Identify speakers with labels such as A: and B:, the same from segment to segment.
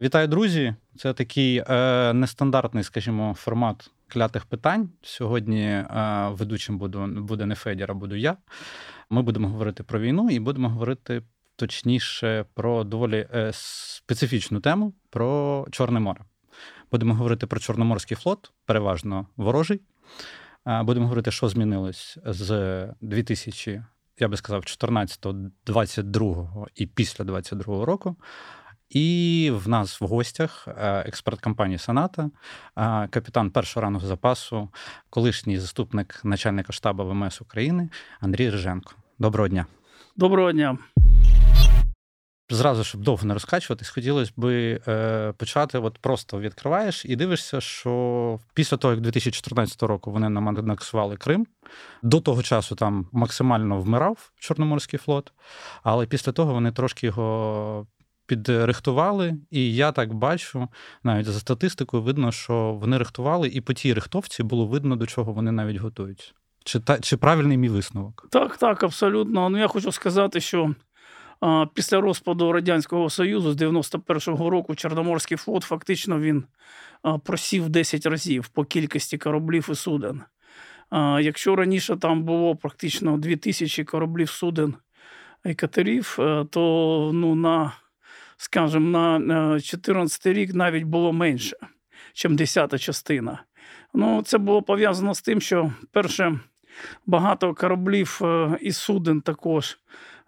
A: Вітаю, друзі! Це такий е, нестандартний, скажімо, формат клятих питань. Сьогодні е, ведучим буду, буде не Федір, а буду я. Ми будемо говорити про війну і будемо говорити точніше про доволі е, специфічну тему про Чорне море. Будемо говорити про Чорноморський флот, переважно ворожий. Е, будемо говорити, що змінилось з 2000, я би сказав, 14, 22 і після 22 року. І в нас в гостях е, експерт компанії Саната, е, капітан першого ранку запасу, колишній заступник начальника штабу ВМС України Андрій Риженко. Доброго дня.
B: Доброго дня.
A: Зразу, щоб довго не розкачуватись, хотілося би е, почати. От просто відкриваєш і дивишся, що після того, як 2014 року вони нам анексували Крим, до того часу там максимально вмирав Чорноморський флот, але після того вони трошки його підрихтували, і я так бачу, навіть за статистикою видно, що вони рихтували, і по тій рихтовці було видно, до чого вони навіть готуються. Чи та чи правильний мій висновок?
B: Так, так, абсолютно. Ну я хочу сказати, що а, після розпаду Радянського Союзу з 91-го року Чорноморський флот фактично він а, просів 10 разів по кількості кораблів і суден. А, Якщо раніше там було практично 2000 кораблів суден і катерів, е, то ну, на скажімо, на 14 рік навіть було менше, ніж десята частина. Ну, Це було пов'язано з тим, що перше багато кораблів е, і суден також.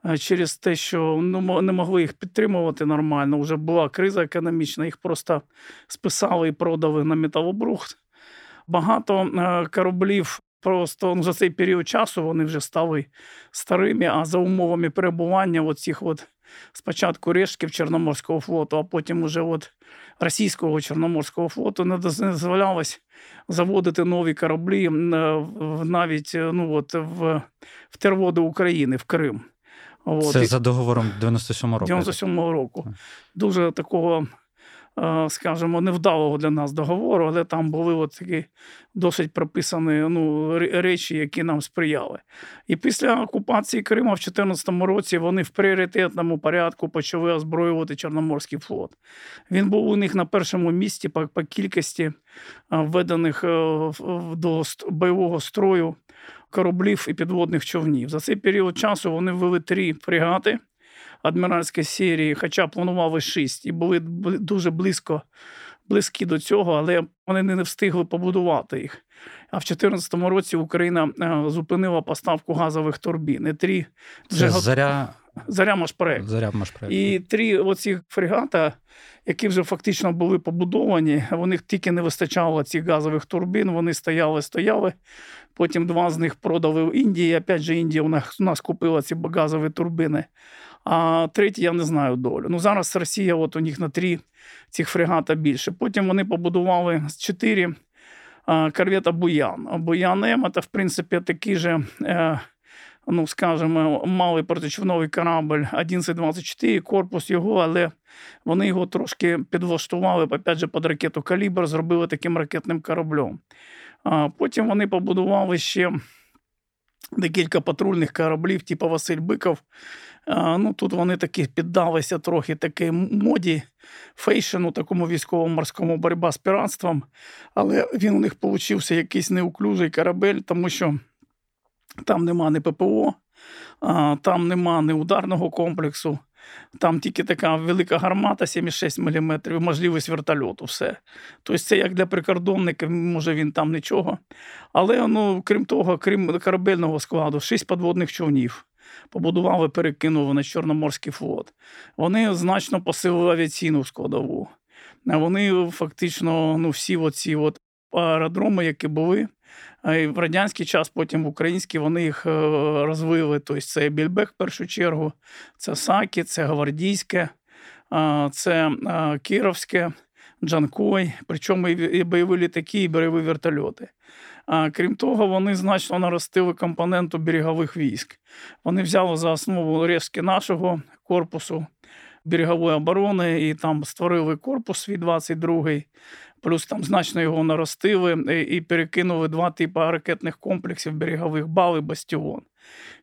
B: Е, через те, що ну, не могли їх підтримувати нормально, вже була криза економічна, їх просто списали і продали на металобрухт. Багато е, кораблів просто ну, за цей період часу вони вже стали старими, а за умовами перебування оцих от спочатку рештків Чорноморського флоту, а потім уже от російського Чорноморського флоту не дозволялось заводити нові кораблі навіть ну, от, в, в терводи України в Крим.
A: От. Це за договором 97 року.
B: 97 року. Дуже такого Е, скажімо, невдалого для нас договору, але там були от такі досить прописані ну, речі, які нам сприяли. І після окупації Криму в 2014 році вони в пріоритетному порядку почали озброювати Чорноморський флот. Він був у них на першому місці по, по кількості е, введених е, до бойового строю кораблів і підводних човнів. За цей період часу вони ввели три фрегати адміральської серії, хоча планували шість, і були дуже близько близькі до цього, але вони не встигли побудувати їх. А в 2014 році Україна е, зупинила поставку газових турбін. І три
A: Це заря
B: Заря Машпроект.
A: Заря Машпроект.
B: І три оці фрегата, які вже фактично були побудовані, вони тільки не вистачало цих газових турбін. Вони стояли, стояли. Потім два з них продали в Індії. Опять же, Індія у нас, у нас купила ці газові турбини. А третій, я не знаю долю. Ну зараз Росія, от у них на три цих фрегата більше. Потім вони побудували чотири корвета Буян. Буян М це, в принципі, такий же. Е, ну, скажімо, малий протичовновий корабль 1124, корпус його, але вони його трошки підлаштували, опять же, під ракету Калібр, зробили таким ракетним кораблем. Потім вони побудували ще декілька патрульних кораблів, типу Василь Биков. Ну, Тут вони такі піддалися трохи такій моді, фейшену, такому військово-морському боротьба з піратством. Але він у них получився якийсь неуклюжий корабель, тому що там нема ні ППО, там нема ні ударного комплексу. Там тільки така велика гармата 7,6 мм, можливість вертольоту, все. Тобто це як для прикордонників, може він там нічого. Але ну, крім того, крім корабельного складу, 6 подводних човнів побудували, перекинули на Чорноморський флот. Вони значно посилили авіаційну складову. Вони фактично ну, всі оці от аеродроми, які були. В радянський час, потім в український, вони їх е, розвили. Тобто це Більбек в першу чергу, це Сакі, це Гвардійське, це Кіровське, Джанкой, причому і бойові літаки, і бойові вертольоти. Крім того, вони значно наростили компоненту берегових військ. Вони взяли за основу резки нашого корпусу берегової оборони і там створили корпус свій 22-й, плюс там значно його наростили і перекинули два типи ракетних комплексів берегових бал і бастіон.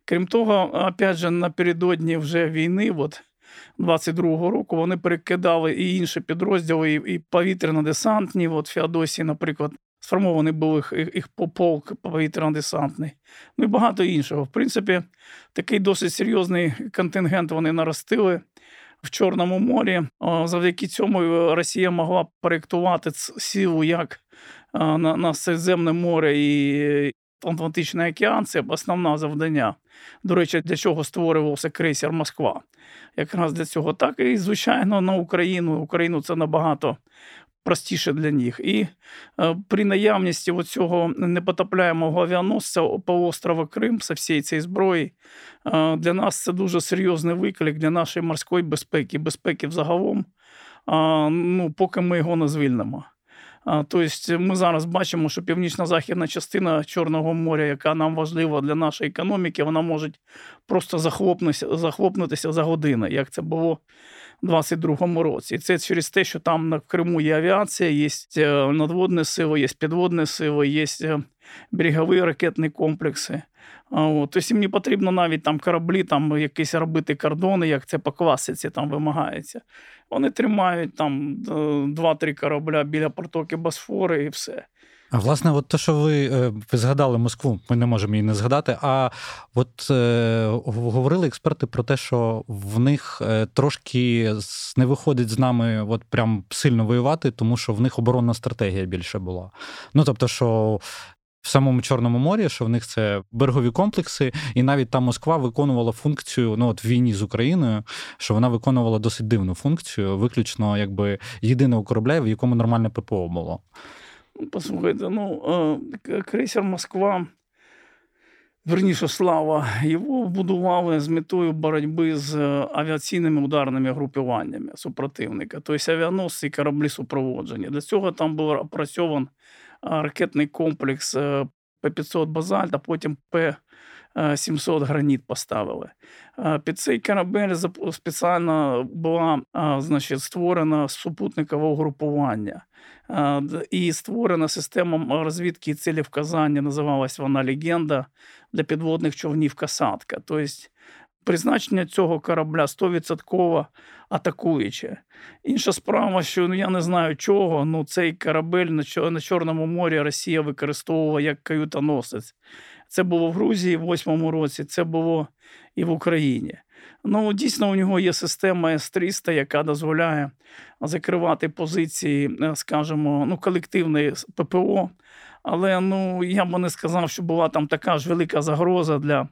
B: Крім того, опять же, напередодні вже війни, от 22-го року вони перекидали і інші підрозділи, і повітряно-десантні. От Феодосії, наприклад, сформований був їх, їх полк повітряно-десантний, ну і багато іншого. В принципі, такий досить серйозний контингент вони наростили. В Чорному морі завдяки цьому Росія могла проєктувати силу як на на Середземне море і Атлантичний океан це основне завдання. До речі, для чого створювався крейсер Москва. Якраз для цього так. І, звичайно, на Україну. Україну це набагато простіше для них. І е, при наявності цього непотопляємого авіаносця полуострова Крим со всієї цієї зброї е, для нас це дуже серйозний виклик для нашої морської безпеки, безпеки взагалом. Ну, поки ми його не звільнимо. Тобто ми зараз бачимо, що північно-західна частина Чорного моря, яка нам важлива для нашої економіки, вона може просто захлопнутися, захлопнутися за години, як це було 22-му році. І це через те, що там на Криму є авіація, є надводне надводні сили, є підводні сили, є е, берегові ракетні комплекси. От. Тобто їм не потрібно навіть там кораблі, там якісь робити кордони, як це по класиці там вимагається. Вони тримають там е, два-три корабля біля протоки Босфори і все.
A: А власне, от те, що ви е, ви згадали Москву, ми не можемо її не згадати. А от е, говорили експерти про те, що в них е, трошки не виходить з нами от прям сильно воювати, тому що в них оборонна стратегія більше була. Ну тобто, що в самому Чорному морі, що в них це берегові комплекси, і навіть там Москва виконувала функцію ну от в війні з Україною, що вона виконувала досить дивну функцію, виключно якби єдиного корабля, в якому нормальне ППО було.
B: Ну, послухайте, ну крейсер Москва. Верніше слава, його будували з метою боротьби з авіаційними ударними групуваннями супротивника, тобто авіаносці і кораблі супроводження. Для цього там був опрацьований ракетний комплекс е, П-500 базальт, а потім П-700 граніт поставили. Під цей корабель спеціально була значить, створена супутникове угрупування. І створена система розвідки і цілі вказання, називалась вона легенда для підводних човнів касатка. Тобто призначення цього корабля 100% атакуюче. Інша справа, що ну, я не знаю чого, ну цей корабель на Чорному морі Росія використовувала як каютоносець. Це було в Грузії в 8-му році, це було і в Україні. Ну, дійсно, у нього є система С-300, яка дозволяє закривати позиції, е, скажімо, ну, колективної ППО. Але ну, я б не сказав, що була там така ж велика загроза для е,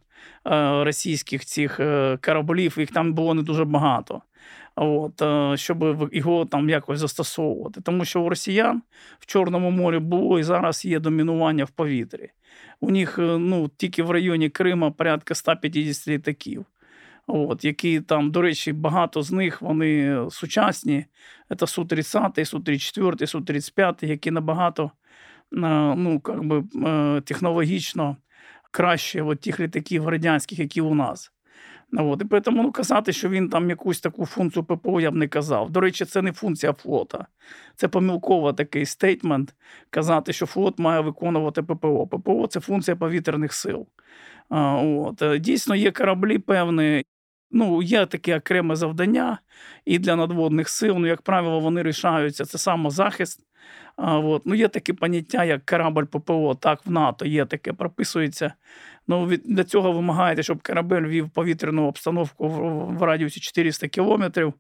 B: російських цих е, кораблів, їх там було не дуже багато. От, е, щоб його там якось застосовувати. Тому що у росіян в Чорному морі було і зараз є домінування в повітрі. У них е, ну, тільки в районі Крима порядка 150 літаків. От, які там, до речі, багато з них вони сучасні. Це Су-30, Су-34, Су-35, які набагато ну, как би, технологічно краще от тих літаків радянських, які у нас. От. І тому ну, казати, що він там якусь таку функцію ППО я б не казав. До речі, це не функція флота. Це помилково такий стейтмент казати, що флот має виконувати ППО. ППО це функція повітряних сил. От. Дійсно, є кораблі певні. Ну, є таке окреме завдання і для надводних сил. Ну, як правило, вони рішаються. Це самозахист. А, от. Ну, Є таке поняття, як корабль ППО, так в НАТО є таке, прописується. Ну, від, Для цього вимагаєте, щоб корабель вів повітряну обстановку в, в радіусі 400 кілометрів,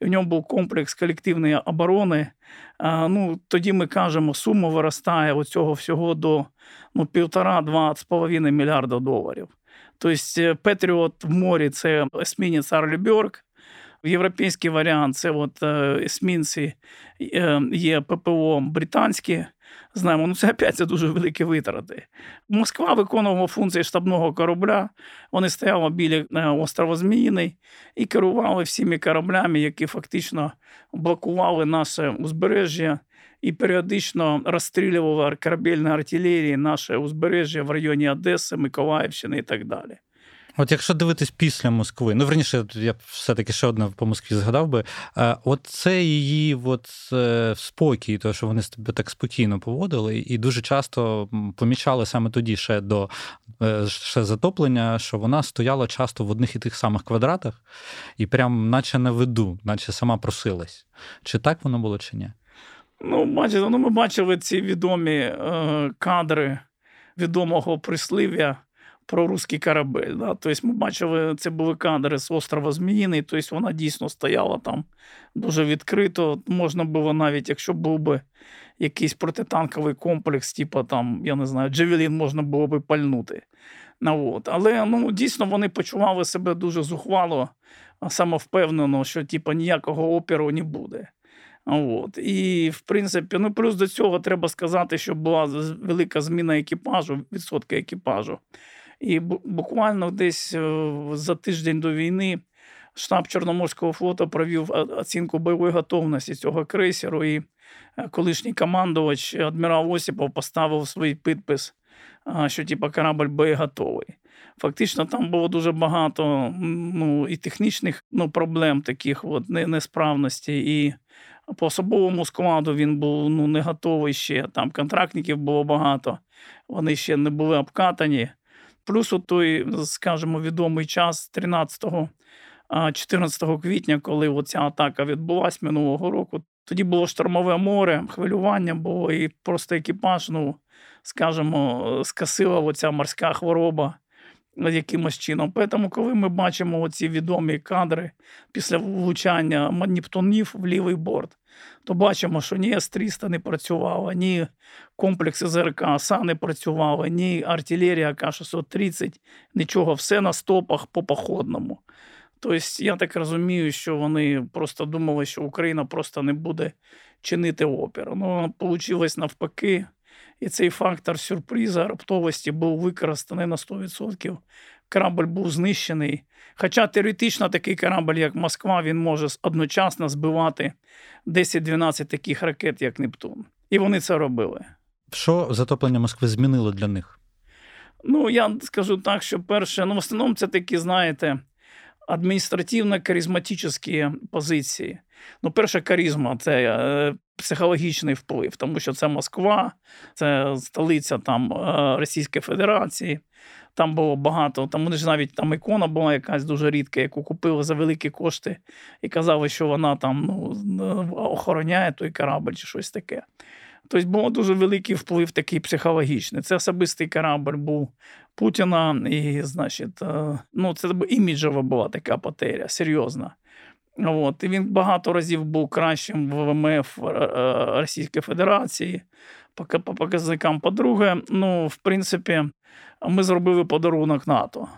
B: і в ньому був комплекс колективної оборони. А, ну, Тоді ми кажемо, сума виростає оцього всього до ну, півтора-два з половиною мільярда доларів. Тобто Петріот в морі це есмінець Арлі Бьорк, Європейський варіант це от есмінці е, є ППО британські. Знаємо, ну це опять дуже великі витрати. Москва виконувала функції штабного корабля. Вони стояли біля острова Зміїний і керували всіми кораблями, які фактично блокували наше узбережжя і періодично розстрілювали корабельної артилерії наше узбережжя в районі Одеси, Миколаївщини і так далі.
A: От якщо дивитись після Москви, ну верніше, я все-таки ще одне по Москві згадав би. Е, от це її от, е, спокій, то що вони себе так спокійно поводили, і дуже часто помічали саме тоді, ще до е, ще затоплення, що вона стояла часто в одних і тих самих квадратах, і прям наче на виду, наче сама просилась. Чи так воно було, чи ні?
B: Ну, бачите, ну ми бачили ці відомі е, кадри відомого прислів'я про русський корабель. Да? Тобто ми бачили, це були кадри з острова Зміїний, тобто вона дійсно стояла там дуже відкрито. Можна було навіть, якщо був би якийсь протитанковий комплекс, типу там, я не знаю, Джевелін можна було би пальнути. Ну, от. Але ну, дійсно вони почували себе дуже зухвало, самовпевнено, що типу, ніякого опіру не буде. От. І, в принципі, ну плюс до цього треба сказати, що була велика зміна екіпажу, відсотка екіпажу. І буквально десь е, за тиждень до війни штаб Чорноморського флоту провів оцінку бойової готовності цього крейсеру. І е, колишній командувач адмірал Осіпов поставив свій підпис, що типу, корабль боєготовий. Фактично, там було дуже багато ну, і технічних ну, проблем, таких от, несправності. По особовому складу він був ну, не готовий ще. Там контрактників було багато, вони ще не були обкатані. Плюс от той, скажімо, відомий час 13-14 квітня, коли оця атака відбулася минулого року. Тоді було штормове море, хвилювання було, і просто екіпаж, ну, скажімо, скасила оця морська хвороба якимось чином. Тому, коли ми бачимо оці відомі кадри після влучання Нептунів в лівий борт, то бачимо, що ні С-300 не працювала, ні комплекси ЗРК АСА не працювали, ні артилерія К-630, нічого, все на стопах по походному. Тобто, я так розумію, що вони просто думали, що Україна просто не буде чинити опір. Ну, вийшло навпаки. І цей фактор сюрприза раптовості був використаний на 100%. Корабль був знищений. Хоча теоретично такий корабль, як Москва, він може одночасно збивати 10-12 таких ракет, як Нептун. І вони це робили.
A: Що затоплення Москви змінило для них?
B: Ну, я скажу так, що перше, ну, в основному це такі, знаєте, адміністративно харизматичні позиції. Ну, перша карізма це е, психологічний вплив, тому що це Москва, це столиця там е, Російської Федерації. Там було багато. Там вони ж навіть там ікона була якась дуже рідка, яку купили за великі кошти, і казали, що вона там ну, охороняє той корабль чи щось таке. Тобто був дуже великий вплив такий психологічний. Це особистий корабль був Путіна, і, значить, е, ну, це іміджева була така потеря, серйозна. От. І він багато разів був кращим в ВМФ е, е, Російської Федерації. По показникам, по-друге, ну, в принципі, ми зробили подарунок НАТО.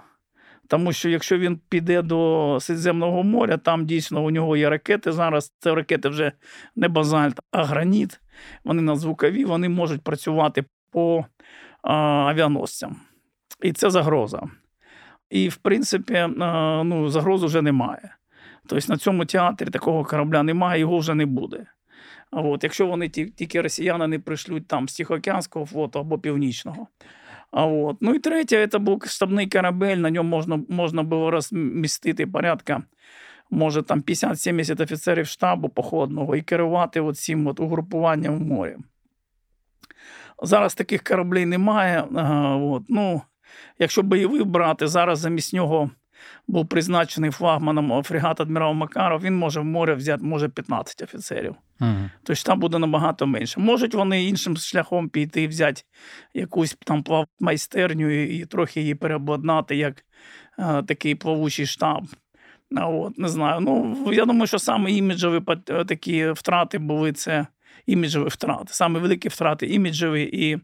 B: Тому що якщо він піде до Середземного моря, там дійсно у нього є ракети. Зараз це ракети вже не базальт, а граніт. Вони надзвукові, вони можуть працювати по а, авіаносцям. І це загроза. І, в принципі, а, ну, загроз вже немає. Тобто на цьому театрі такого корабля немає, його вже не буде. От, Якщо вони тільки росіяни не прийшлють там з Тихоокеанського флоту або Північного. А от. Ну і третє, це був штабний корабель, на ньому можна можна було розмістити порядка, може там 50-70 офіцерів штабу походного і керувати цим угрупуванням в морі. Зараз таких кораблів немає. От. Ну, Якщо бойовий брати, зараз замість нього був призначений флагманом фрегат адмірал Макаров, він може в море взяти може 15 офіцерів. Угу. Тобто там буде набагато менше. Можуть вони іншим шляхом піти взяти якусь там майстерню і, і трохи її переобладнати як е, такий плавучий штаб. От, Не знаю. Ну, Я думаю, що саме іміджові такі втрати були це іміджові втрати. Саме великі втрати іміджові і,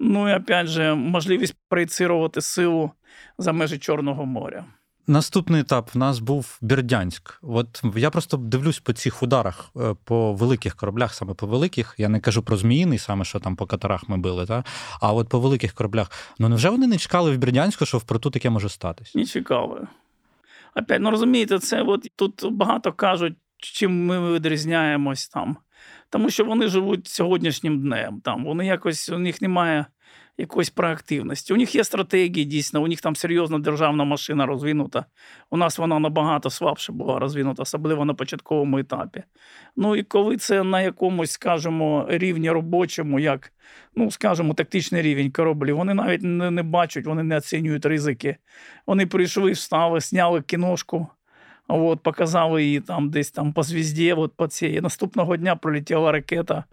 B: ну і опять же, можливість проєцирувати силу за межі Чорного моря.
A: Наступний етап в нас був Бердянськ. От я просто дивлюсь по цих ударах е, по великих кораблях, саме по великих. Я не кажу про Зміїний, саме що там по катерах ми били, та? а от по великих кораблях. Ну невже вони не чекали в Бердянську, що в порту таке може статись?
B: Не чекали. Опять, ну розумієте, це от тут багато кажуть, чим ми відрізняємось там. Тому що вони живуть сьогоднішнім днем. Там Вони якось у них немає якоїсь проактивності. У них є стратегії, дійсно, у них там серйозна державна машина розвинута. У нас вона набагато слабше була розвинута, особливо на початковому етапі. Ну і коли це на якомусь, скажімо, рівні робочому, як, ну, скажімо, тактичний рівень кораблів, вони навіть не, не бачать, вони не оцінюють ризики. Вони прийшли, встали, сняли кіношку. От, показали її там десь там по звізді, от по цій. І наступного дня пролетіла ракета,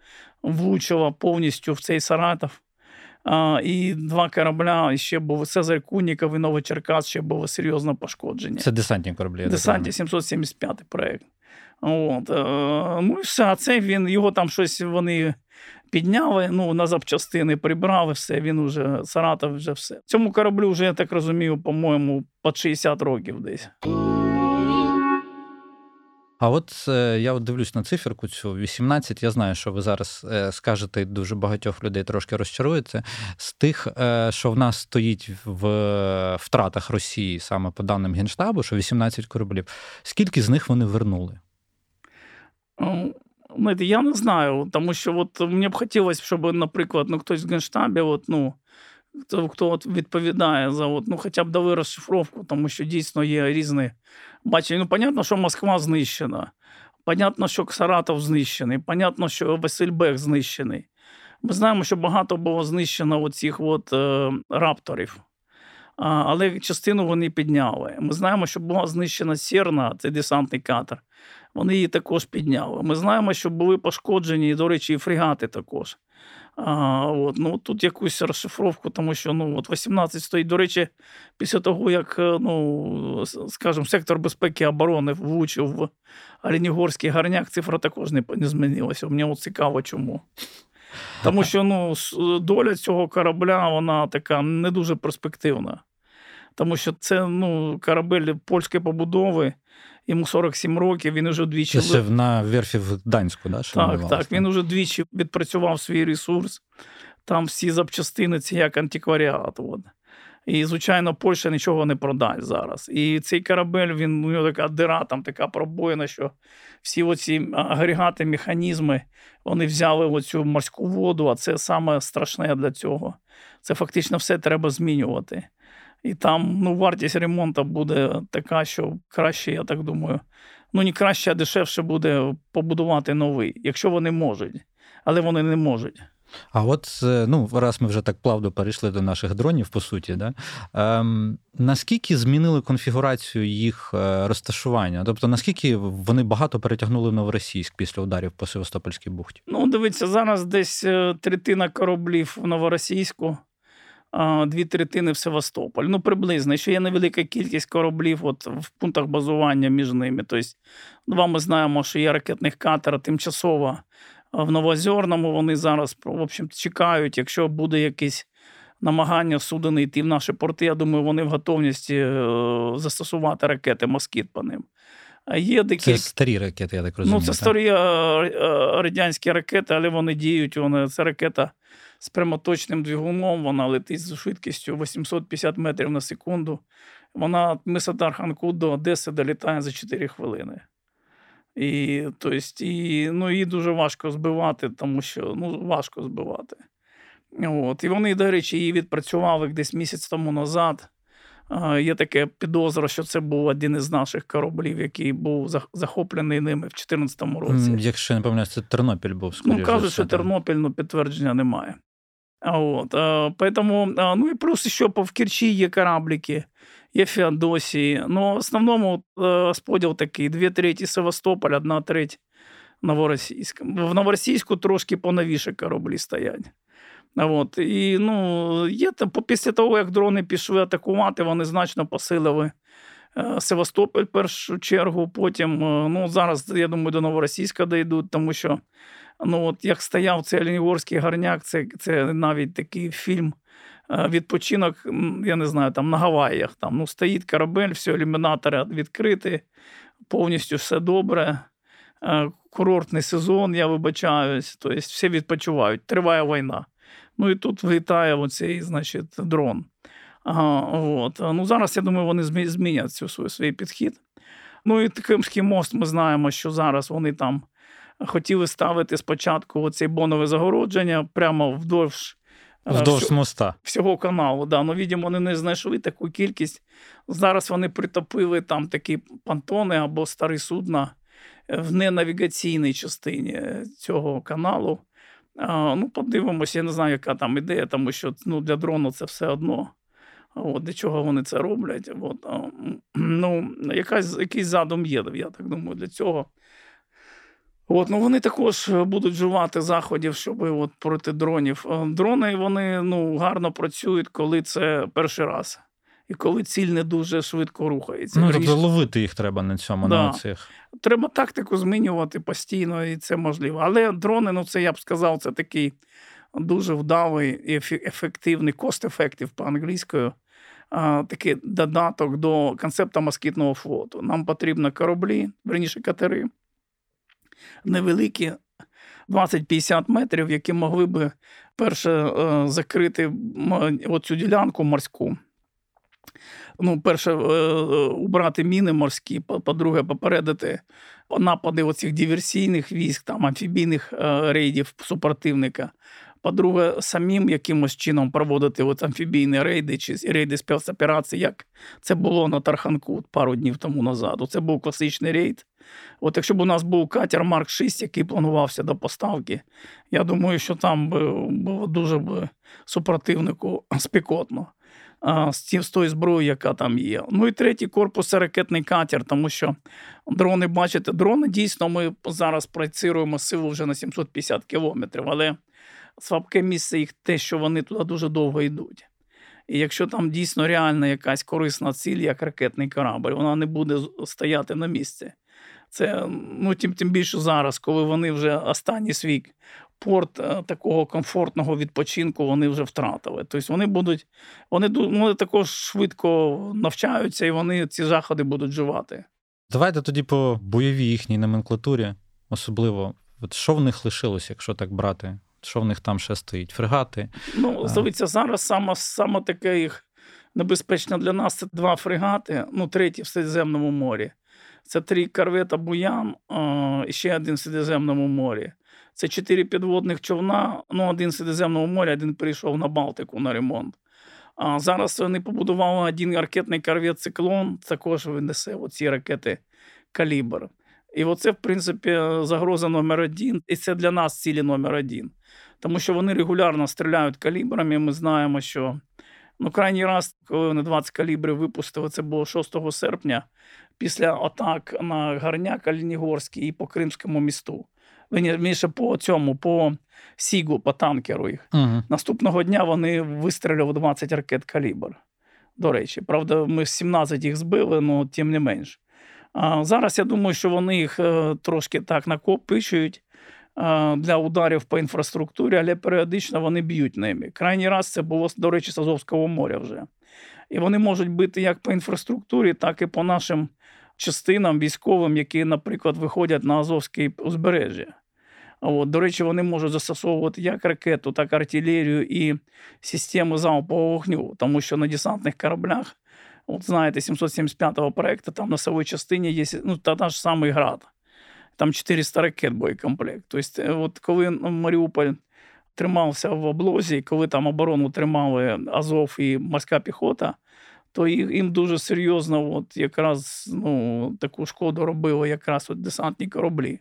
B: влучила повністю в цей Саратов. А, І два корабля, і ще був Цезарь Куніков і Новочеркас, ще було серйозне пошкодження.
A: Це десантні кораблі.
B: Десантні 775 проєкт. От, е, ну і все, а це він, його там щось вони підняли, ну, на запчастини прибрали, все, він уже, Саратов вже все. Цьому кораблю вже, я так розумію, по-моєму, під 60 років десь.
A: А от е, я от дивлюсь на циферку цю 18. Я знаю, що ви зараз е, скажете, дуже багатьох людей трошки розчаруєте. З тих, е, що в нас стоїть в втратах Росії, саме по даним Генштабу, що 18 кораблів. Скільки з них вони вернули?
B: Я не знаю, тому що от мені б хотілося, щоб, наприклад, ну, хтось в Генштабі, от, ну, хто, хто відповідає за от, ну, хоча б дали розшифровку, тому що дійсно є різні бачення. Ну, понятно, що Москва знищена. Понятно, що Саратов знищений, понятно, що Васильбек знищений. Ми знаємо, що багато було знищено оцих от, е, рапторів, а, але частину вони підняли. Ми знаємо, що була знищена Сірна, це десантний катер. Вони її також підняли. Ми знаємо, що були пошкоджені, до речі, і фрегати також. А, от, ну, Тут якусь розшифровку, тому що ну, от 18 стоїть. До речі, після того, як е, ну, скажімо, сектор безпеки і оборони влучив в Оленігорський гарняк, цифра також не, не змінилася. Мені от цікаво, чому. Тому що ну, доля цього корабля вона така не дуже перспективна. Тому що це ну, корабель польської побудови йому 47 років, він уже двічі.
A: Це на верфі в Данську, да?
B: Що так, так. Він уже двічі відпрацював свій ресурс. Там всі запчастини це як антикваріат. От. І, звичайно, Польща нічого не продасть зараз. І цей корабель, він у нього така дира, там така пробоїна, що всі оці агрегати, механізми, вони взяли оцю морську воду, а це саме страшне для цього. Це фактично все треба змінювати. І там ну, вартість ремонту буде така, що краще, я так думаю, ну не краще, а дешевше буде побудувати новий, якщо вони можуть, але вони не можуть.
A: А от ну, раз ми вже так плавно перейшли до наших дронів, по суті, да? ем, наскільки змінили конфігурацію їх е, розташування? Тобто, наскільки вони багато перетягнули в новоросійськ після ударів по Севастопольській бухті?
B: Ну, дивіться, зараз десь е, третина кораблів в новоросійську дві третини в Севастополь. Ну, приблизно. Ще є невелика кількість кораблів от, в пунктах базування між ними. Тобто, два ми знаємо, що є ракетних катер тимчасово в Новозерному. Вони зараз в общем, чекають, якщо буде якесь намагання суден йти в наші порти. Я думаю, вони в готовності е, застосувати ракети москіт по ним.
A: Є деякі... Це старі ракети, я так розумію.
B: Ну, це старі е, е, радянські ракети, але вони діють. Вони, Це ракета з прямоточним двигуном, вона летить з швидкістю 850 метрів на секунду. Вона Мисадар Ханку до Одеси долітає за 4 хвилини. І то есть, і, ну, її дуже важко збивати, тому що ну, важко збивати. От. І вони, до речі, її відпрацювали десь місяць тому назад. Є таке підозра, що це був один із наших кораблів, який був захоплений ними в 2014 році.
A: Якщо я не пам'ятаю, це Тернопіль був
B: скоріше. Ну, кажуть, що Тернопіль ну, підтвердження немає. Вот. Поэтому, ну и плюс еще в Керчи є кораблики, є Феодосії. Но в основному розподіл такий: дві треті Севастополь, одна треть Новоросійська. В Новоросійську трошки поновіше кораблі стоять. От. І ну, є, Після того, як дрони пішли атакувати, вони значно посилили е, Севастополь в першу чергу. Потім, е, ну, зараз, я думаю, до Новоросійська дійдуть, тому що ну, от, як стояв цей Оленігорський гарняк, це це навіть такий фільм. Е, відпочинок, я не знаю, там на Гаваях. Там, ну, Стоїть корабель, всі ілюмінатори відкриті, повністю все добре. Курортний сезон, я вибачаюсь, тобто всі відпочивають. Триває війна. Ну і тут влітає оцей, значить, дрон. Ага, от. Ну, Зараз, я думаю, вони змінять цю свій, свій підхід. Ну і Кримський мост ми знаємо, що зараз вони там хотіли ставити спочатку оцей бонове загородження прямо вдовж
A: Вздовж моста.
B: Всього каналу. Да. Ну, відомо, вони не знайшли таку кількість. Зараз вони притопили там такі понтони або старі судна в ненавігаційній частині цього каналу. Ну, подивимося, я не знаю, яка там ідея, тому що ну, для дрону це все одно. От, Для чого вони це роблять? От, ну, якась, Якийсь задум є, я так думаю, для цього. От, ну Вони також будуть вживати заходів, щоб от, проти дронів. Дрони вони ну, гарно працюють, коли це перший раз. І коли ціль не дуже швидко рухається.
A: Ну, тобто ловити їх треба на цьому. Да. на цих.
B: Треба тактику змінювати постійно, і це можливо. Але дрони, ну це я б сказав, це такий дуже вдалий і ефективний кост-ефектив по-англійською такий додаток до концепту москітного флоту. Нам потрібні кораблі, верніше катери, невеликі. 20-50 метрів, які могли би перше е, закрити оцю ділянку морську. Ну, перше, е, убрати міни морські, по-друге, попередити напади оцих диверсійних військ, там амфібійних е, рейдів супротивника. По-друге, самим якимось чином проводити от амфібійні рейди чи рейди спецоперації, як це було на Тарханку пару днів тому назад. Це був класичний рейд. От якщо б у нас був катер Марк 6, який планувався до поставки, я думаю, що там було дуже б супротивнику спекотно з з тою зброєю, яка там є. Ну і третій корпус це ракетний катер, тому що дрони, бачите, дрони дійсно ми зараз проєцируємо силу вже на 750 кілометрів, але слабке місце їх те, що вони туди дуже довго йдуть. І якщо там дійсно реальна якась корисна ціль, як ракетний корабль, вона не буде стояти на місці. Це ну тим тим більше зараз, коли вони вже останній свій порт е, такого комфортного відпочинку вони вже втратили. Тобто вони будуть, вони вони також швидко навчаються і вони ці заходи будуть вживати.
A: Давайте тоді по бойовій їхній номенклатурі, особливо, от що в них лишилось, якщо так брати що в них там ще стоїть? Фрегати?
B: Ну, дивіться, зараз саме, саме таке їх небезпечно для нас це два фрегати, ну, третій в Середземному морі. Це три корвета Буян і ще один в Середземному морі. Це чотири підводних човна, ну, один в Середземному морі, один прийшов на Балтику на ремонт. А зараз вони побудували один ракетний корвет Циклон, також винесе оці ракети Калібр. І оце, в принципі, загроза номер один. І це для нас цілі номер один тому що вони регулярно стріляють калібрами. Ми знаємо, що ну, крайній раз, коли вони 20 калібрів випустили, це було 6 серпня, після атак на Гарняк, Калінігорський і по Кримському місту. Вірніше, по цьому, по Сігу, по танкеру їх. Угу. Наступного дня вони вистрілили 20 ракет калібр. До речі, правда, ми 17 їх збили, але тим не менш. А Зараз я думаю, що вони їх е, трошки так накопичують для ударів по інфраструктурі, але періодично вони б'ють ними. Крайній раз це було, до речі, з Азовського моря вже. І вони можуть бити як по інфраструктурі, так і по нашим частинам військовим, які, наприклад, виходять на Азовське узбережжя. От, До речі, вони можуть застосовувати як ракету, так і артилерію і системи залпового вогню, тому що на десантних кораблях, от знаєте, 775-го проекту, там на своїй частині є ну, та, ж самий град там 400 ракет боєкомплект. Тобто, от коли Маріуполь тримався в облозі, коли там оборону тримали Азов і морська піхота, то їм дуже серйозно от якраз ну, таку шкоду робили якраз от десантні кораблі.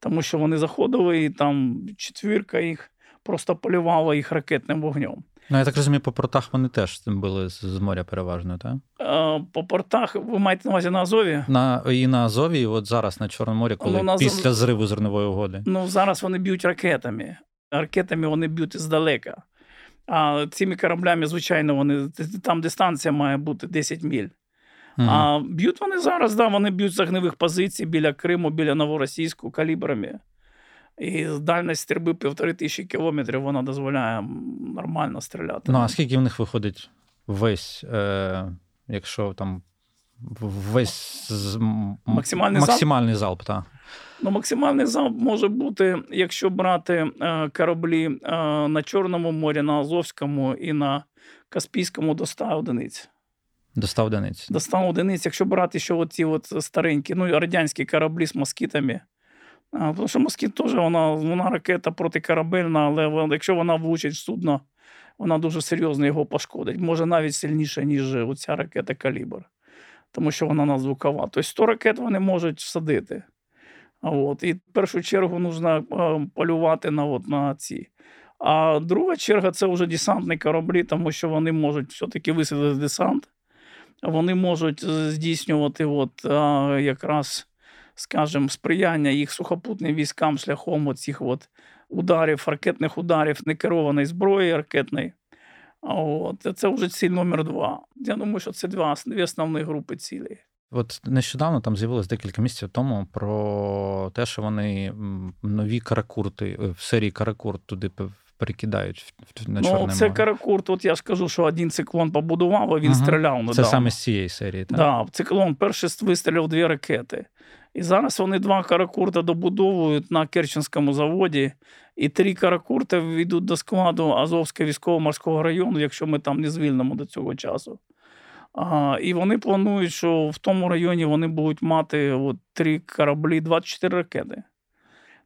B: Тому що вони заходили, і там четвірка їх просто полювала їх ракетним вогнем.
A: Ну, я так розумію, по портах вони теж били з моря переважно, так?
B: По портах ви маєте на увазі на Азові?
A: На, І на Азові, і от зараз на Чорному морі, коли ну, після Азов... зриву зернової угоди.
B: Ну, зараз вони б'ють ракетами. Ракетами вони б'ють здалека. А цими кораблями, звичайно, вони там дистанція має бути 10 міль. Mm-hmm. А б'ють вони зараз, да, вони б'ють з огневих позицій біля Криму, біля Новоросійську калібрами. І дальність стрільби півтори тисячі кілометрів вона дозволяє нормально стріляти.
A: Ну, а скільки в них виходить весь, е, якщо там весь з... максимальний, максимальний залп? залп так.
B: Ну, Максимальний залп може бути, якщо брати е, кораблі е, на Чорному морі, на Азовському і на Каспійському до 100 одиниць.
A: До 100 одиниць.
B: До 100 одиниць, якщо брати ще оці от старенькі, ну радянські кораблі з москітами. Тому що москіт теж вона вона ракета протикорабельна, але якщо вона влучить в судно, вона дуже серйозно його пошкодить. Може навіть сильніше, ніж оця ракета Калібр, тому що вона надзвукова. Тобто 100 ракет вони можуть всадити. От. І в першу чергу потрібно полювати на от, на ці. А друга черга це вже десантні кораблі, тому що вони можуть все-таки висадити десант. Вони можуть здійснювати от, якраз, скажімо, сприяння їх сухопутним військам шляхом оцих от ударів, ракетних ударів некерованої зброї ракетної. От. Це вже ціль номер два. Я думаю, що це два, дві основні групи цілей.
A: От нещодавно там з'явилось декілька місяців тому про те, що вони нові каракурти е, в серії Каракурт туди перекидають на ну, Чорне
B: це Каракурт. От я ж кажу, що один циклон побудував, а він угу. стріляв недавно.
A: Це саме з цієї серії, так?
B: Да, циклон перший вистрілив дві ракети. І зараз вони два каракурта добудовують на Керченському заводі, і три каракурти війдуть до складу Азовського військово-морського району, якщо ми там не звільнимо до цього часу. А, І вони планують, що в тому районі вони будуть мати от, три кораблі, 24 ракети.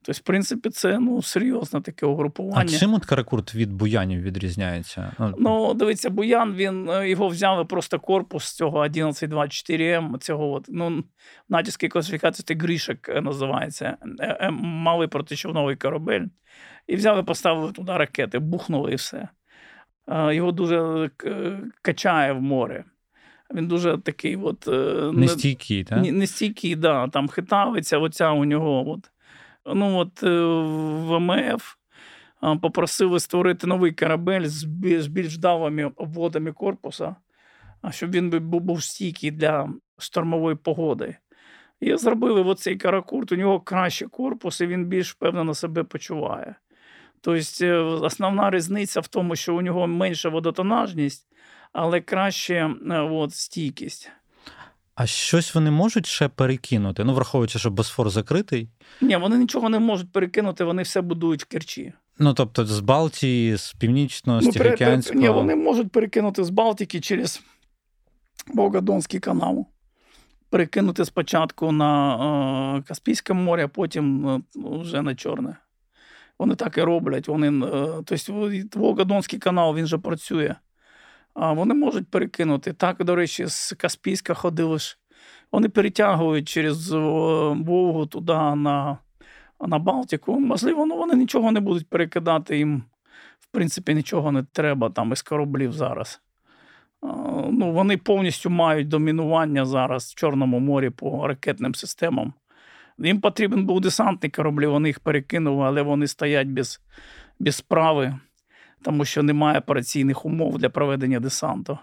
B: Тобто, в принципі, це ну, серйозне таке угрупування.
A: А чим от Каракурт від буянів відрізняється?
B: Ну, ну дивіться, буян він е, його взяли просто корпус цього 1124М, цього от, ну, натівської класифікації це Грішек е, називається, е, малий протичовновий корабель. І взяли, поставили туди ракети, бухнули і все. Його дуже качає в море. Він дуже такий от...
A: Нестійкий, так?
B: Нестійкий, да. Там хитавиться, оця у нього. от ну от е, в МФ попросили створити новий корабель з більш вдалими обводами корпуса, щоб він був стійкий для штормової погоди. І зробили оцей каракурт, у нього кращий корпус, і він більш впевнено себе почуває. Тобто, е, основна різниця в тому, що у нього менша водотонажність, але краще е, от, стійкість.
A: А щось вони можуть ще перекинути? Ну, враховуючи, що Босфор закритий.
B: Ні, вони нічого не можуть перекинути, вони все будують в Керчі.
A: Ну, тобто, з Балтії, з північного, з Тихоокеанського...
B: Ні, вони можуть перекинути з Балтики через Волгодонський канал. Перекинути спочатку на е, Каспійське море, а потім е, вже на Чорне. Вони так і роблять. Вони, тобто, Волгодонський канал він же працює вони можуть перекинути. Так, до речі, з Каспійська ходили ж. Вони перетягують через Волгу туди на на Балтику. Можливо, ну вони нічого не будуть перекидати їм, в принципі, нічого не треба там із кораблів зараз. Ну, Вони повністю мають домінування зараз в Чорному морі по ракетним системам. Їм потрібен був десантний кораблі, вони їх перекинули, але вони стоять без, без справи тому що немає операційних умов для проведення десанту.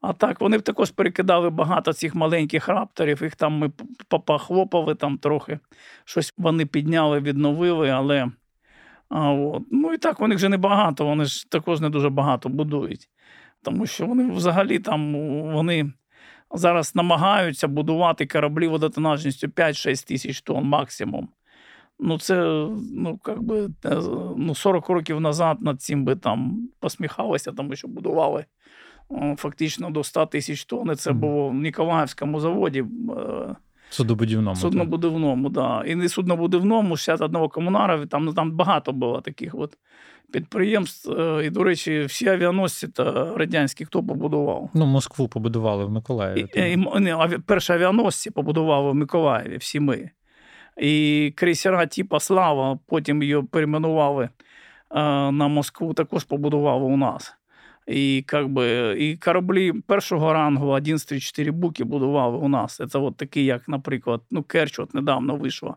B: А так, вони також перекидали багато цих маленьких рапторів, їх там ми попахлопали там трохи, щось вони підняли, відновили, але а, от. ну і так, вони вже небагато, вони ж також не дуже багато будують. Тому що вони взагалі там вони зараз намагаються будувати кораблі водотонажністю 5-6 тисяч тонн максимум. Ну, це ну, як би, ну, 40 років назад над цим би там посміхалися, тому що будували фактично до 100 тисяч тонн. Це було в Ніколаївському заводі.
A: Е, суднобудівному.
B: Суднобудівному, так. Да. І не суднобудівному, 61 комунара, там ну, там багато було таких от підприємств. Е, і, до речі, всі авіаносці та радянські хто побудував.
A: Ну, Москву побудували в Миколаєві.
B: І, і, і, Перші авіаносці побудували в Миколаєві, всі ми. І крейсера типа Слава, потім її перейменували е, на Москву, також побудували у нас. І как би, і кораблі першого рангу 11-4 буки будували у нас. Це от такий, як, наприклад, ну, Керч от недавно вийшла.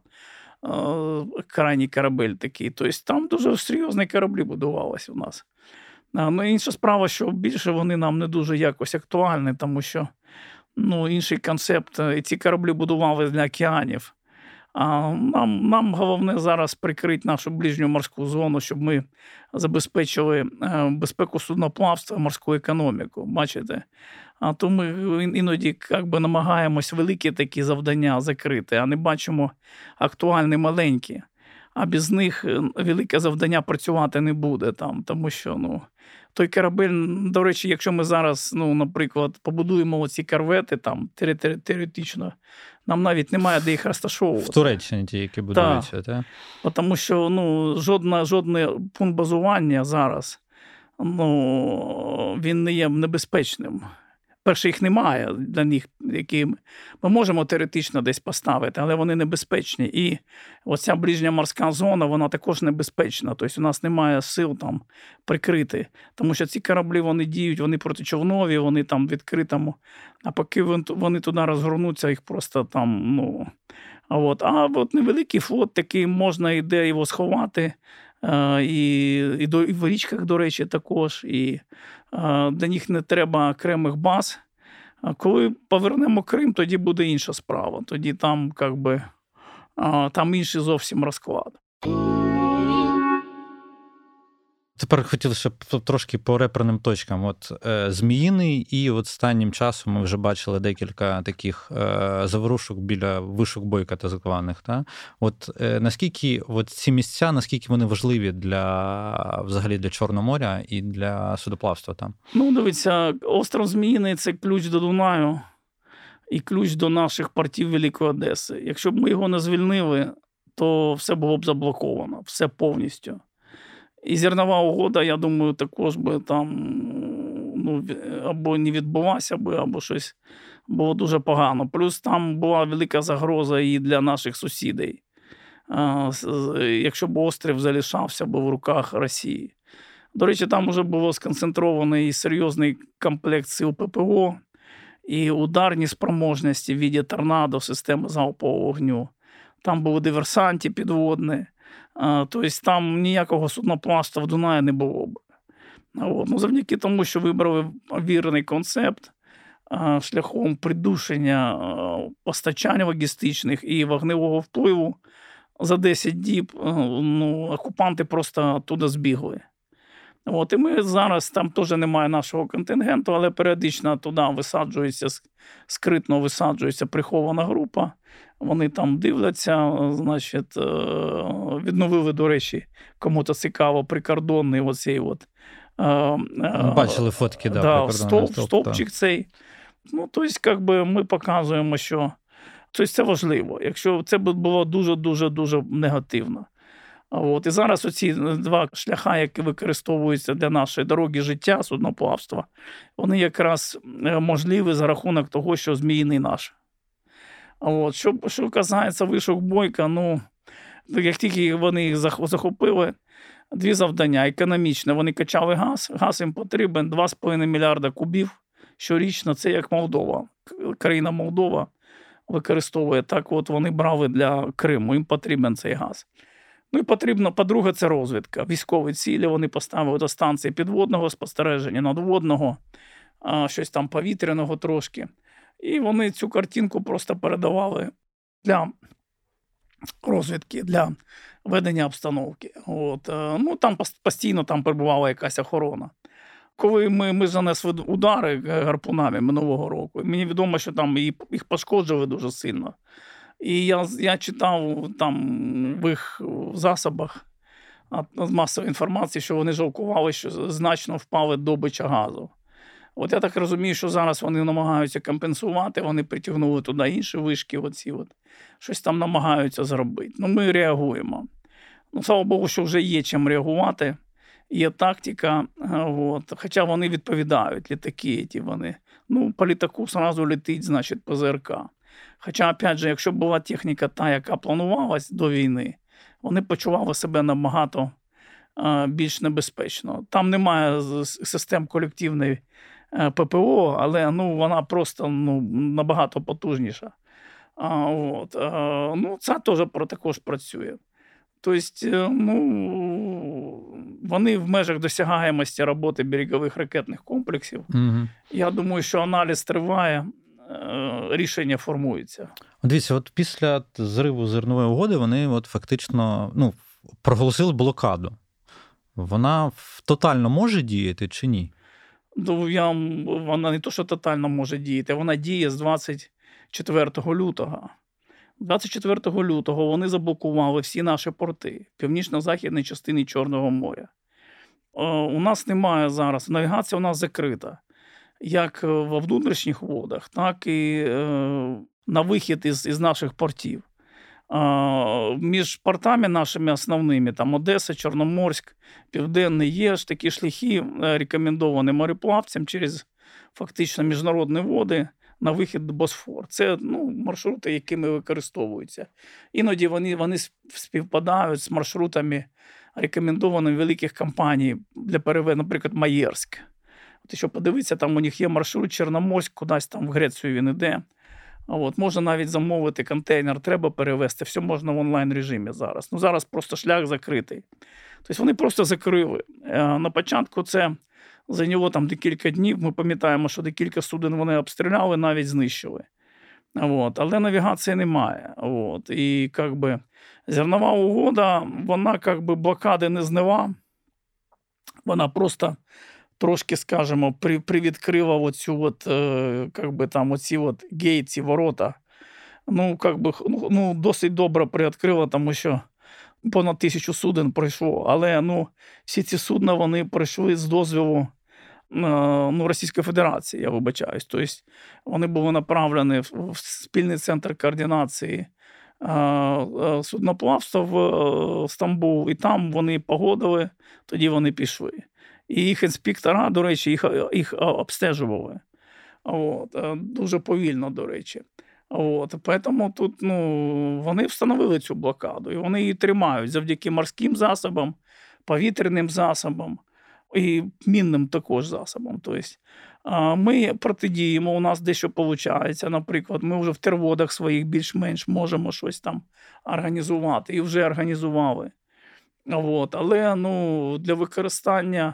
B: Е, крайній корабель такий. Тобто там дуже серйозні кораблі будувалися у нас. Ну, Інша справа, що більше вони нам не дуже якось актуальні, тому що ну, інший концепт. І ці кораблі будували для океанів. Нам нам головне зараз прикрити нашу ближню морську зону, щоб ми забезпечили е, безпеку судноплавства, морську економіку. Бачите? А то ми іноді як намагаємось великі такі завдання закрити, а не бачимо актуальні маленькі. А без них е, велике завдання працювати не буде там, тому що ну, той корабель, до речі, якщо ми зараз, ну, наприклад, побудуємо оці корвети там теоретично, нам навіть немає де їх розташовувати.
A: В Туреччині ті, які будуються, так?
B: Тому що ну, жодна, жодне пункт базування зараз ну, він не є небезпечним. Перше, їх немає для них, які ми можемо теоретично десь поставити, але вони небезпечні. І оця ближня морська зона, вона також небезпечна. Тобто у нас немає сил там прикрити. Тому що ці кораблі вони діють, вони протичовнові, вони там в відкритому. А поки вони туди розгорнуться, їх просто там, ну. А от, а от невеликий флот такий можна іде його сховати. І і, до, і в річках, до речі, також. І для них не треба окремих баз. Коли повернемо Крим, тоді буде інша справа. Тоді там, як би, там інший зовсім розклад.
A: Тепер хотілося б трошки по реперним точкам. От е, Зміїний, і останнім часом ми вже бачили декілька таких е, заворушок біля вишок бойка, так званих. Та? От е, наскільки от ці місця, наскільки вони важливі для взагалі для Чорного моря і для судоплавства там?
B: Ну, дивіться, остров Зміїний це ключ до Дунаю і ключ до наших портів Великої Одеси. Якщо б ми його не звільнили, то все було б заблоковано, все повністю. І зернова угода, я думаю, також би там ну, або не відбулася би, або щось було дуже погано. Плюс там була велика загроза і для наших сусідей, якщо б острів залишався б в руках Росії. До речі, там вже було сконцентрований серйозний комплект сил ППО і ударні спроможності в віді торнадо, системи залпового вогню. Там були диверсанти підводні. Тобто там ніякого суднопласта в Дунаї не було б. От. Ну, Завдяки тому, що вибрали вірний концепт шляхом придушення постачань логістичних і вогневого впливу за 10 діб ну, окупанти просто туди збігли. От, І ми зараз там теж немає нашого контингенту, але періодично туди висаджується, скритно висаджується прихована група. Вони там дивляться, значить, е, відновили, до речі, кому-то цікаво, прикордонний оцей от.
A: Е, е, Бачили фотки, да,
B: да стовп, стовп, стовпчик так. цей. Ну, тобто, як би ми показуємо, що тобто, це важливо. Якщо це було дуже-дуже дуже негативно. От. І зараз оці два шляха, які використовуються для нашої дороги життя, судноплавства, вони якраз можливі за рахунок того, що зміїний наш. От. Що що касається вишок бойка, ну як тільки вони їх захопили, дві завдання: економічне, вони качали газ, газ їм потрібен 2,5 мільярда кубів щорічно. Це як Молдова. Країна Молдова використовує так, от вони брали для Криму, їм потрібен цей газ. Ну і потрібно, по-друге, це розвідка. Військові цілі вони поставили до станції підводного спостереження, надводного, щось там повітряного трошки. І вони цю картинку просто передавали для розвідки, для ведення обстановки. От. Е, ну, Там постійно там перебувала якась охорона. Коли ми ми занесли удари гарпунами минулого року, мені відомо, що там їх пошкоджили дуже сильно. І я я читав там в їх засобах масової інформації, що вони жалкували, що значно впали добича газу. От я так розумію, що зараз вони намагаються компенсувати, вони притягнули туди інші вишки, оці от. щось там намагаються зробити. Ну, ми реагуємо. Ну, слава Богу, що вже є чим реагувати, є тактика. От. Хоча вони відповідають, літаки, ті вони. Ну, по літаку зразу летить, значить, ПЗРК. Хоча, опять же, якщо була техніка та, яка планувалась до війни, вони почували себе набагато більш небезпечно. Там немає систем колективної Е, ППО, але ну, вона просто ну, набагато потужніша. А, от, а, ну, Це теж також працює. Тобто, ну, вони в межах досягаємості роботи берегових ракетних комплексів. Угу. Я думаю, що аналіз триває, е, рішення формується.
A: Дивіться, от після зриву зернової угоди вони от фактично ну, проголосили блокаду. Вона тотально може діяти чи ні?
B: Ну, я, вона не то, що тотально може діяти, вона діє з 24 лютого. 24 лютого вони заблокували всі наші порти в північно-західній частині Чорного моря. Е, у нас немає зараз, навігація у нас закрита, як в внутрішніх водах, так і е, на вихід із із наших портів. Між портами нашими основними, там Одеса, Чорноморськ, Південний, є ж такі шляхи е, рекомендовані мореплавцям через фактично міжнародні води на вихід до Босфор. Це ну, маршрути, якими використовуються. Іноді вони вони співпадають з маршрутами, рекомендованими великих компаній для перевезення, наприклад, Маєрськ. От Якщо подивитися, там у них є маршрут Чорноморськ, кудись там в Грецію він іде. От, Можна навіть замовити контейнер, треба перевезти. Все можна в онлайн режимі зараз. Ну зараз просто шлях закритий. Тобто вони просто закрили. Е, на початку це зайняло там декілька днів. Ми пам'ятаємо, що декілька суден вони обстріляли, навіть знищили. От. Але навігації немає. От. І как би, зернова угода, вона как би, блокади не знила. Вона просто трошки, скажімо, при, привідкрила оцю от, е, как би, там, оці от гейт, ворота. Ну, как би, ну, ну, досить добре приоткрила, тому що понад тисячу суден пройшло. Але ну, всі ці судна вони пройшли з дозволу е, ну, Російської Федерації, я вибачаюсь. Тобто вони були направлені в спільний центр координації е, е, судноплавства в Стамбул, і там вони погодили, тоді вони пішли. І їх інспектора, до речі, їх їх обстежували. От, Дуже повільно, до речі. От, Тому тут ну, вони встановили цю блокаду, і вони її тримають завдяки морським засобам, повітряним засобам і мінним також засобам. Тобто, ми протидіємо, у нас дещо виходить. Наприклад, ми вже в терводах своїх більш-менш можемо щось там організувати і вже організували. От, Але ну, для використання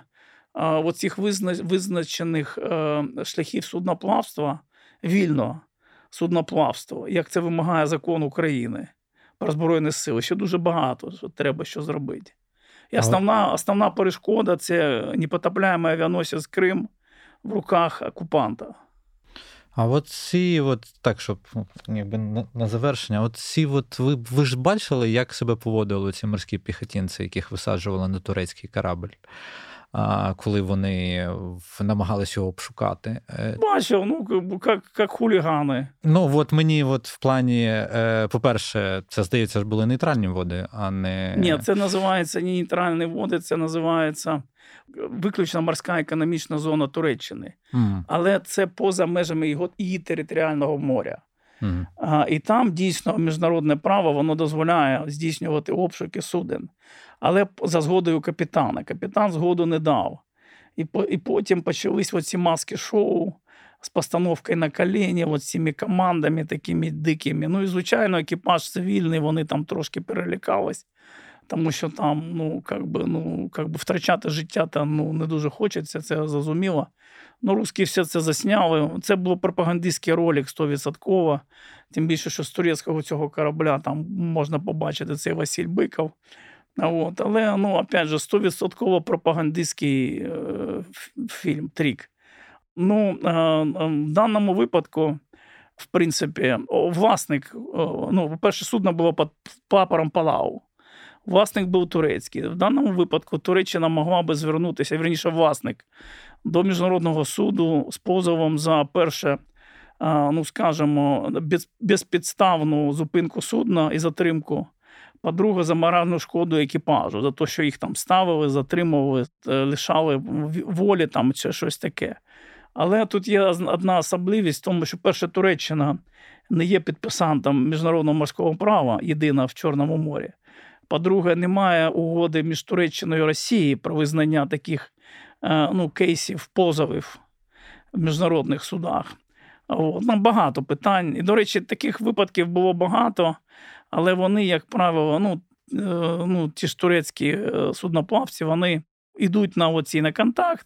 B: оцих визначених е, шляхів судноплавства вільно судноплавство, як це вимагає закон України про Збройні сили. Ще дуже багато що треба що зробити. І основна основна перешкода це непотопляємий авіаносець Крим в руках окупанта.
A: А от ці, от так, щоб ну, якби на, на завершення, от ці, от ви ви ж бачили, як себе поводили ці морські піхотінці, яких висаджували на турецький корабль? Коли вони намагалися його обшукати.
B: Е, Бачив, ну як як хулігани.
A: Ну от мені, от в плані, е, по-перше, це здається, були нейтральні води, а не
B: ні, це називається не нейтральні води, це називається. Виключно морська економічна зона Туреччини, mm. але це поза межами його її територіального моря. А, І там дійсно міжнародне право воно дозволяє здійснювати обшуки суден але за згодою капітана. Капітан згоду не дав. І і потім почались оці маски шоу з постановкою на коліні, от цими командами такими дикими. Ну і, звичайно, екіпаж цивільний, вони там трошки перелякались, тому що там ну, как би, ну, как би втрачати життя там, ну, не дуже хочеться, це зрозуміло. Ну, русські все це засняли. Це був пропагандистський ролик 100%. Тим більше, що з турецького цього корабля там можна побачити цей Василь Биков. От. Але ну, опять же, 100% пропагандистський е, фільм Трік. Ну, е, е, В даному випадку, в принципі, власник, ну, по-перше, судно було під прапором Палау. Власник був турецький. В даному випадку Туреччина могла би звернутися, верніше, власник до міжнародного суду з позовом за перше, ну скажімо, безпідставну зупинку судна і затримку по-друге, за моральну шкоду екіпажу, за те, що їх там ставили, затримували, е, лишали волі там чи щось таке. Але тут є одна особливість, в тому що перша Туреччина не є підписантом міжнародного морського права, єдина в Чорному морі. По-друге, немає угоди між Туреччиною і Росією про визнання таких е, ну, кейсів, позовів в міжнародних судах. От. Нам Багато питань. І, до речі, таких випадків було багато але вони, як правило, ну, е, ну ті ж турецькі е, судноплавці, вони йдуть на оці на контакт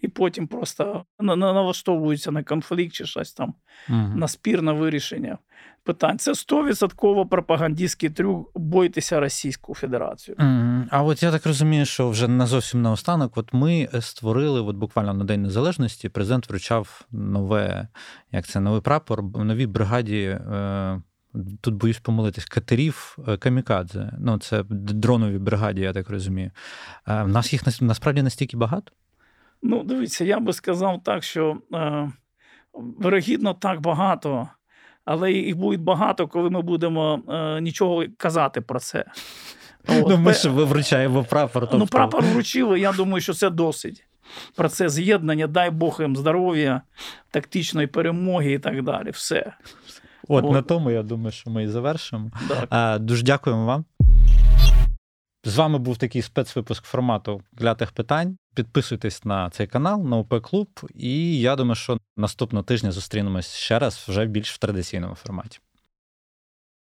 B: і потім просто налаштовуються на конфлікт чи щось там, угу. на спір, на вирішення питань. Це 100% пропагандистський трюк бойтеся Російську Федерацію.
A: Mm. А от я так розумію, що вже на зовсім наостанок, от ми створили, от буквально на День Незалежності, президент вручав нове, як це новий прапор, новій бригаді. Е, Тут боюсь помилитись, катерів е, камікадзе. Ну, це дронові бригаді, я так розумію. Е, нас їх насправді настільки багато?
B: Ну, дивіться, я би сказав так, що е, вирогідно так багато, але їх буде багато, коли ми будемо е, нічого казати про це. От.
A: Ну, ми ж ви вручаємо прапор.
B: Ну, прапор вручили, я думаю, що це досить. Про це з'єднання, дай Бог їм здоров'я, тактичної перемоги і так далі. Все.
A: От,
B: От.
A: на тому я думаю, що ми і завершимо.
B: Так.
A: Дуже дякуємо вам. З вами був такий спецвипуск формату клятих питань. Підписуйтесь на цей канал, на ОП Клуб, і я думаю, що наступного тижня зустрінемось ще раз вже більш в традиційному форматі.